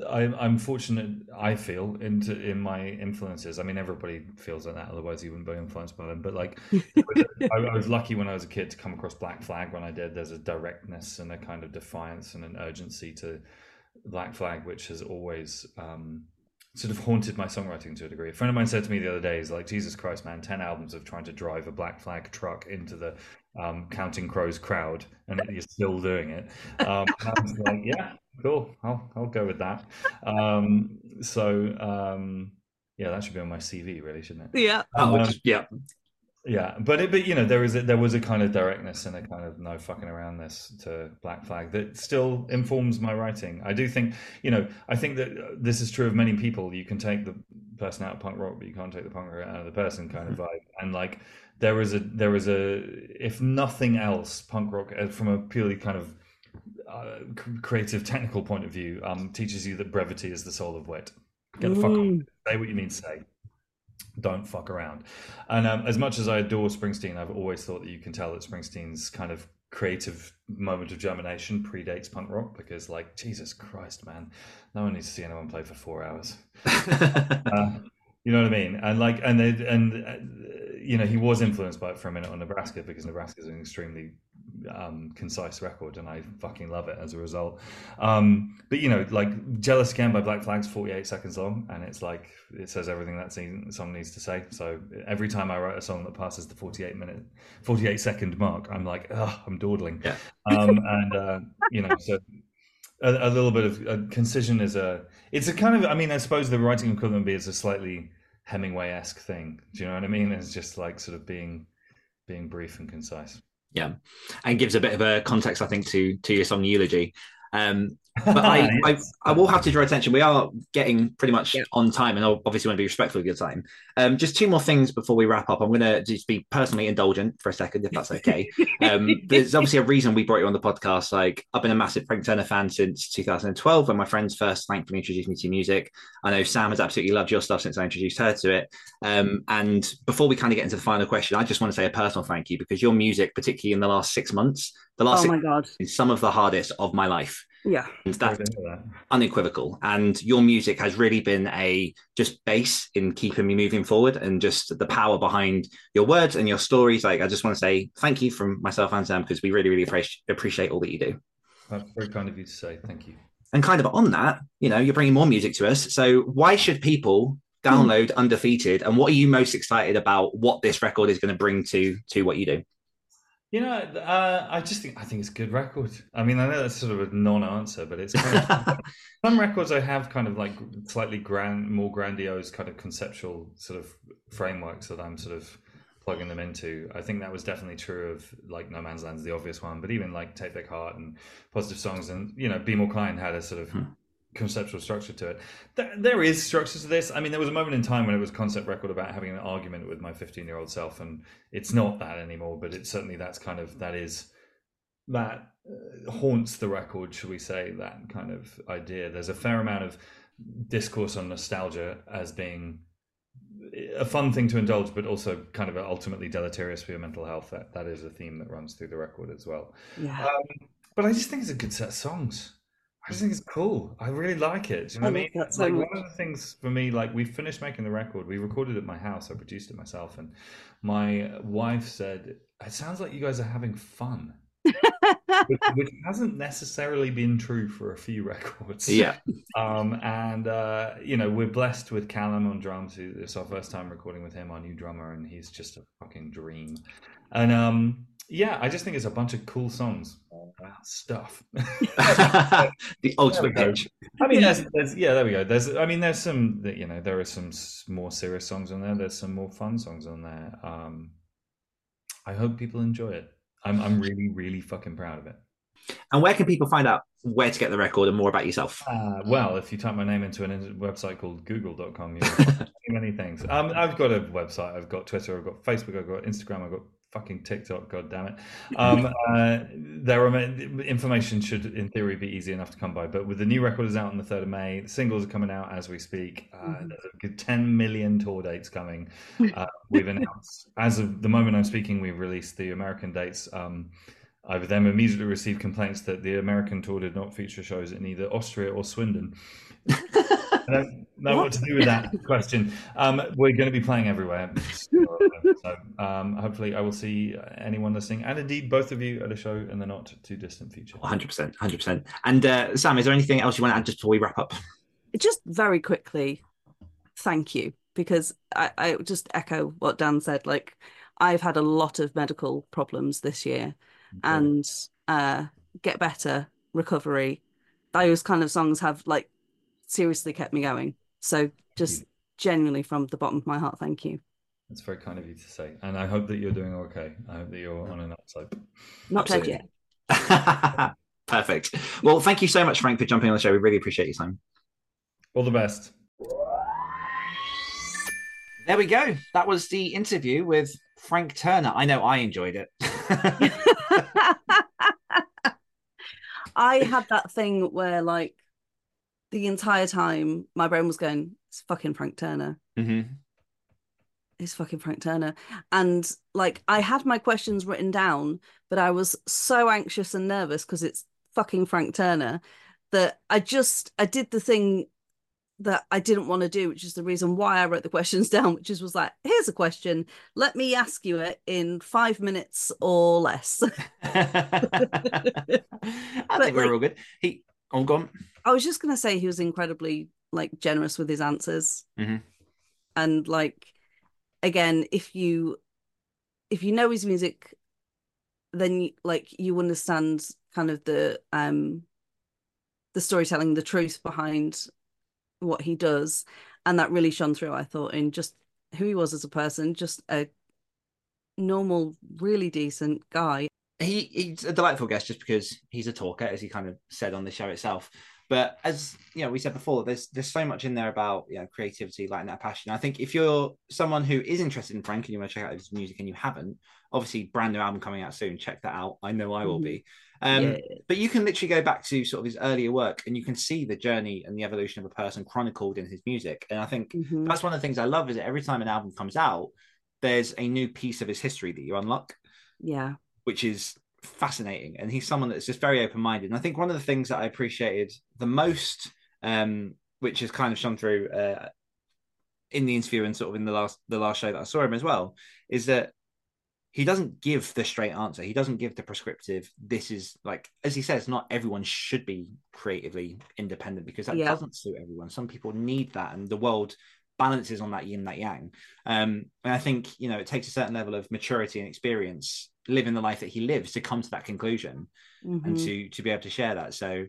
I, I'm fortunate. I feel into in my influences. I mean, everybody feels like that. Otherwise, you wouldn't be influenced by them. But like, *laughs* I, I was lucky when I was a kid to come across Black Flag. When I did, there's a directness and a kind of defiance and an urgency to Black Flag, which has always um, sort of *laughs* haunted my songwriting to a degree. A friend of mine said to me the other day, "Is like Jesus Christ, man! Ten albums of trying to drive a Black Flag truck into the um, Counting Crows crowd, and *laughs* you're still doing it." Um, I was like, "Yeah, cool. I'll I'll go with that." Um, so um, yeah, that should be on my CV, really, shouldn't it? Yeah. Oh, just- yeah. Yeah, but it, but you know there was a, there was a kind of directness and a kind of no fucking around this to Black Flag that still informs my writing. I do think you know I think that uh, this is true of many people. You can take the person out of punk rock, but you can't take the punk rock out of the person kind of vibe. And like there was a there was a if nothing else, punk rock uh, from a purely kind of uh, creative technical point of view um, teaches you that brevity is the soul of wit. Get the fuck on say what you need to say don't fuck around and um, as much as i adore springsteen i've always thought that you can tell that springsteen's kind of creative moment of germination predates punk rock because like jesus christ man no one needs to see anyone play for four hours uh, *laughs* you know what I mean? And like, and they, and uh, you know, he was influenced by it for a minute on Nebraska because Nebraska is an extremely um, concise record, and I fucking love it as a result. Um, but you know, like "Jealous Again" by Black Flag's forty-eight seconds long, and it's like it says everything that song needs to say. So every time I write a song that passes the forty-eight minute, forty-eight second mark, I'm like, oh, I'm dawdling. Yeah. *laughs* Um, and uh, you know, so a, a little bit of uh, concision is a. It's a kind of. I mean, I suppose the writing equivalent be is a slightly Hemingway esque thing. Do you know what I mean? It's just like sort of being being brief and concise. Yeah, and gives a bit of a context, I think, to to your song eulogy. Um, but I, *laughs* I, I will have to draw attention. We are getting pretty much yeah. on time, and I obviously want to be respectful of your time. Um, just two more things before we wrap up. I'm going to just be personally indulgent for a second, if that's okay. *laughs* um, there's obviously a reason we brought you on the podcast. Like, I've been a massive Frank Turner fan since 2012, when my friends first thankfully introduced me to music. I know Sam has absolutely loved your stuff since I introduced her to it. Um, and before we kind of get into the final question, I just want to say a personal thank you because your music, particularly in the last six months, the last oh my god, is some of the hardest of my life. Yeah. And that's that. unequivocal. And your music has really been a just base in keeping me moving forward and just the power behind your words and your stories. Like, I just want to say thank you from myself and Sam because we really, really appreciate all that you do. That's very kind of you to say. Thank you. And kind of on that, you know, you're bringing more music to us. So why should people download mm. Undefeated? And what are you most excited about what this record is going to bring to to what you do? You know, uh, I just think I think it's a good record. I mean, I know that's sort of a non-answer, but it's kind of, *laughs* some records I have kind of like slightly grand, more grandiose kind of conceptual sort of frameworks that I'm sort of plugging them into. I think that was definitely true of like No Man's Land is the obvious one, but even like Tape Deck Heart and Positive Songs and you know Be More Kind had a sort of hmm conceptual structure to it. There, there is structure to this. I mean, there was a moment in time when it was concept record about having an argument with my 15 year old self, and it's not that anymore. But it's certainly that's kind of that is that uh, haunts the record, should we say? That kind of idea. There's a fair amount of discourse on nostalgia as being a fun thing to indulge, but also kind of ultimately deleterious for your mental health. That that is a theme that runs through the record as well. Yeah. Um, but I just think it's a good set of songs. I just think it's cool. I really like it. Do you know I what I mean? That so like one of the things for me, like we finished making the record, we recorded at my house. I produced it myself, and my wife said, "It sounds like you guys are having fun." which, *laughs* which, hasn't necessarily been true for a few *laughs* records. Yeah. Um, and uh, you know, we're blessed with Callum on drums. It's our first time recording with him, our new drummer, and he's just a fucking dream. And um, yeah, I just think it's a bunch of cool songs about stuff. *laughs* *laughs* the ultimate pitch. I mean, there's, there's, yeah, there we go. There's, I mean, there's some, you know, there are some more serious songs on there. There's some more fun songs on there. Um, I hope people enjoy it. I'm, I'm really, really fucking proud of it. And where can people find out where to get the record and more about yourself? Uh, well, if you type my name into a website called google.com, you know, *laughs* many things. Um, I've got a website, I've got Twitter, I've got Facebook, I've got Instagram, I've got fucking TikTok, god damn it. Um, *laughs* uh, there are information should in theory be easy enough to come by, but with the new record is out on the third of May, the singles are coming out as we speak. Uh, mm-hmm. There's a good 10 million tour dates coming. *laughs* Uh, we've announced as of the moment I'm speaking, we've released the American dates. Um, I've then immediately received complaints that the American tour did not feature shows in either Austria or Swindon. *laughs* I don't know what? what to do with that *laughs* question. Um, we're going to be playing everywhere. *laughs* So um, hopefully, I will see anyone listening, and indeed both of you at a show in the not too distant future. 100%. 100%. And uh, Sam, is there anything else you want to add just before we wrap up? Just very quickly, thank you, because I, I just echo what Dan said. Like, I've had a lot of medical problems this year, okay. and uh, get better, recovery. Those kind of songs have like seriously kept me going. So just mm. genuinely from the bottom of my heart, thank you. That's very kind of you to say. And I hope that you're doing okay. I hope that you're on an upslope. Not dead yet. *laughs* Perfect. Well, thank you so much, Frank, for jumping on the show. We really appreciate your time. All the best. There we go. That was the interview with Frank Turner. I know I enjoyed it. *laughs* I had that thing where, like, the entire time my brain was going, it's fucking Frank Turner. Mm-hmm. It's fucking Frank Turner. And like I had my questions written down, but I was so anxious and nervous because it's fucking Frank Turner that I just I did the thing that I didn't want to do, which is the reason why I wrote the questions *laughs* down, which is was like, here's a question. Let me ask you it in five minutes or less. *laughs* I *laughs* think we're like- all good. He, oh, gone. I was just gonna say he was incredibly like generous with his answers. Mhm. And like again, if you if you know his music, then like you understand kind of the um the storytelling, the truth behind what he does. And that really shone through, I thought, in just who he was as a person, just a normal, really decent guy. He he's a delightful guest just because he's a talker, as he kind of said on the show itself. But as you know, we said before, there's there's so much in there about you know creativity, lighting that passion. I think if you're someone who is interested in Frank and you want to check out his music and you haven't, obviously brand new album coming out soon. Check that out. I know I will be. Um, Yeah. But you can literally go back to sort of his earlier work and you can see the journey and the evolution of a person chronicled in his music. And I think Mhm. that's one of the things I love is that every time an album comes out, there's a new piece of his history that you unlock Yeah. Which is fascinating. And he's someone that's just very open minded. And I think one of the things that I appreciated the most, um, which has kind of shone through uh, in the interview and sort of in the last the last show that I saw him as well, is that he doesn't give the straight answer. He doesn't give the prescriptive. This is like, as he says, not everyone should be creatively independent because that Yeah. doesn't suit everyone. Some people need that, and the world balances on that yin that yang. Um, and I think you know it takes a certain level of maturity and experience living the life that he lives to come to that conclusion and Mhm. to to be able to share that. So,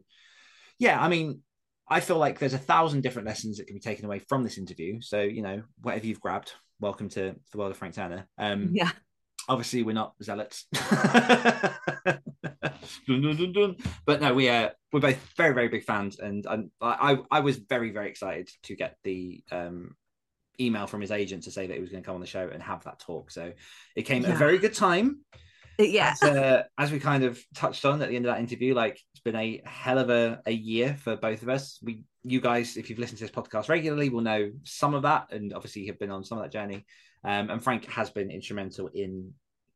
yeah, I mean, I feel like there's a thousand different lessons that can be taken away from this interview. So, you know, whatever you've grabbed, welcome to the world of Frank Turner Um, Yeah. obviously, we're not zealots, *laughs* Dun, dun, dun, but no, we are we're both very very big fans, and I'm, I I was very very excited to get the um email from his agent to say that he was going to come on the show and have that talk. So it came at a very good time Yeah. as, uh, as we kind of touched on at the end of that interview, like it's been a hell of a, a year for both of us. We, you guys, if you've listened to this podcast regularly, will know some of that, and obviously have been on some of that journey. Um, and Frank has been instrumental in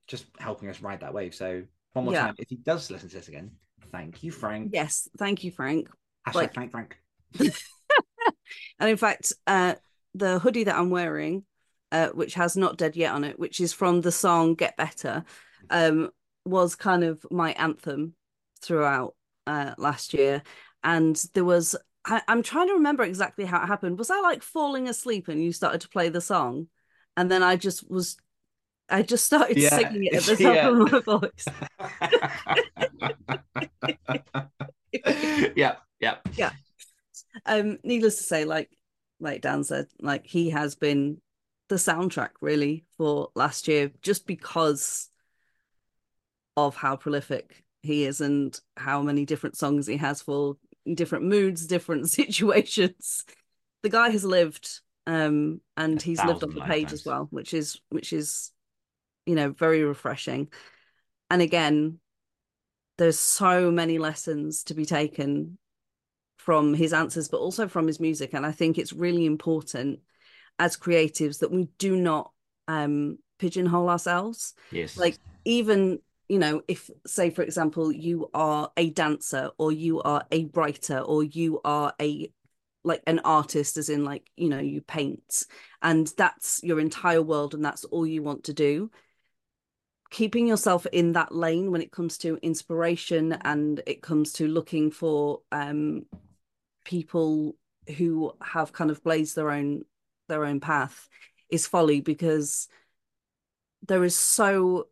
just helping us ride that wave. So one more Yeah. time, if he does listen to this again, thank you, Frank. Yes. Thank you, Frank. Hashtag like- Frank Frank. *laughs* And in fact, uh, the hoodie that I'm wearing, uh, which has "Not Dead Yet" on it, which is from the song "Get Better," um, was kind of my anthem throughout uh, last year. And there was, I, I'm trying to remember exactly how it happened. Was I like falling asleep and you started to play the song, and then I just was, I just started Yeah, singing it at *laughs* the top yeah. of my voice. *laughs* yeah, yeah. um needless to say like like dan said like he has been the soundtrack really for last year just because of how prolific he is and how many different songs he has for different moods different *laughs* situations the guy has lived um and he's lived on the page lifetimes. as well which is which is you know very refreshing and again there's so many lessons to be taken from his answers, but also from his music. And I think it's really important as creatives that we do not um, pigeonhole ourselves. Yes. Like, even, you know, if, say, for example, you are a dancer or you are a writer or you are a like an artist as in like you know you paint and that's your entire world and that's all you want to do keeping yourself in that lane when it comes to inspiration and it comes to looking for um people who have kind of blazed their own their own path is folly because there is so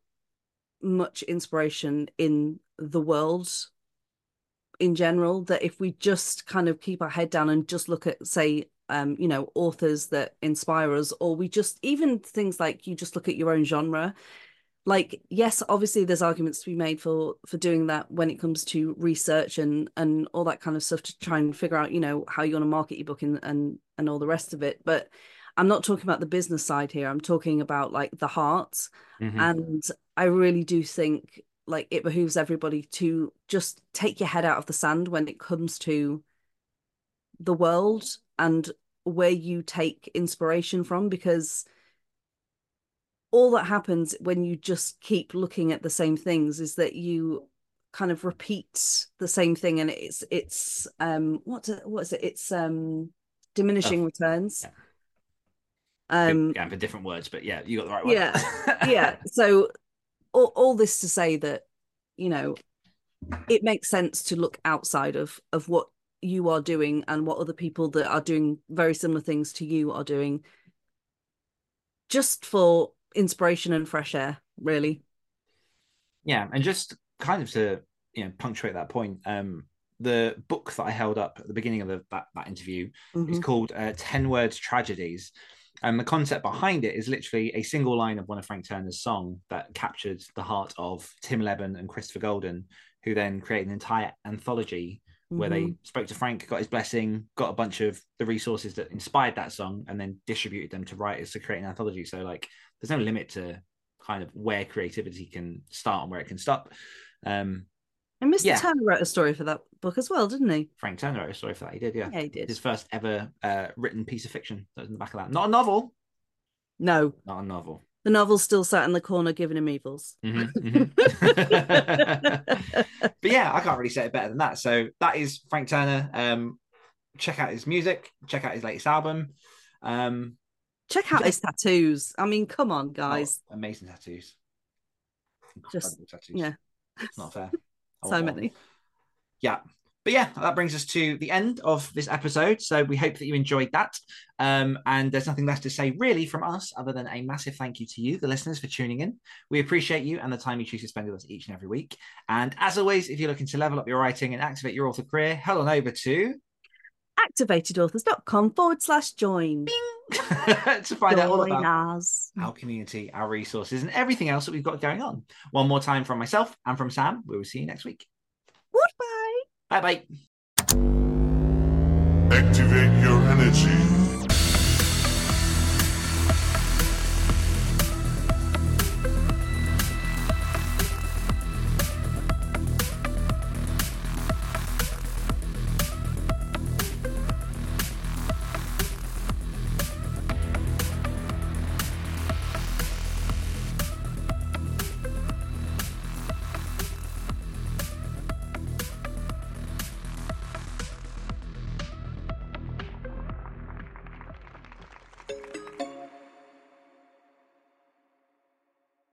much inspiration in the world in general that if we just kind of keep our head down and just look at say um you know authors that inspire us or we just even things like you just look at your own genre like yes obviously there's arguments to be made for for doing that when it comes to research and and all that kind of stuff to try and figure out you know how you want to market your book and and and all the rest of it but i'm not talking about the business side here i'm talking about like the heart Mhm. and i really do think like it behooves everybody to just take your head out of the sand when it comes to the world and where you take inspiration from because all that happens when you just keep looking at the same things is that you kind of repeat the same thing and it's it's um what what is it it's um diminishing Oh, returns. yeah. Um, yeah, for different words, but yeah, you got the right one. Yeah, *laughs* yeah. So all, all this to say that you know it makes sense to look outside of of what you are doing and what other people that are doing very similar things to you are doing just for inspiration and fresh air really Yeah, and just kind of to you know punctuate that point, um, the book that I held up at the beginning of the, that that interview is Mhm. called uh, Ten Words Tragedies, and the concept behind it is literally a single line of one of Frank Turner's song that captured the heart of Tim Lebbon and Christopher Golden, who then created an entire anthology where they Mhm. spoke to Frank, got his blessing, got a bunch of the resources that inspired that song, and then distributed them to writers to create an anthology. So like, there's no limit to kind of where creativity can start and where it can stop. Um, and mr Yeah. turner wrote a story for that book as well didn't he Frank Turner wrote a story for that. He did, yeah. yeah he did His first ever uh, written piece of fiction that was in the back of that. Not a novel. no Not a novel. the novel's still sat in the corner giving him evils Mhm, mhm. *laughs* but yeah, I can't really say it better than that. So that is Frank Turner. Um, check out his music. Check out his latest album. Um, check out Yeah. his tattoos i mean come on guys oh, amazing tattoos. Just- tattoos. yeah it's not fair. *laughs* I so more. many. Yeah. But yeah that brings us to the end of this episode. So we hope that you enjoyed that. Um, and there's nothing left to say really from us other than a massive thank you to you the listeners for tuning in. We appreciate you and the time you choose to spend with us each and every week. And as always if you're looking to level up your writing and activate your author career head on over to activatedauthors.com forward slash join. *laughs* To find out all about us. our community our resources and everything else that we've got going on. One more time from myself and from sam. We will see you next week. Goodbye. Bye bye Activate your energy.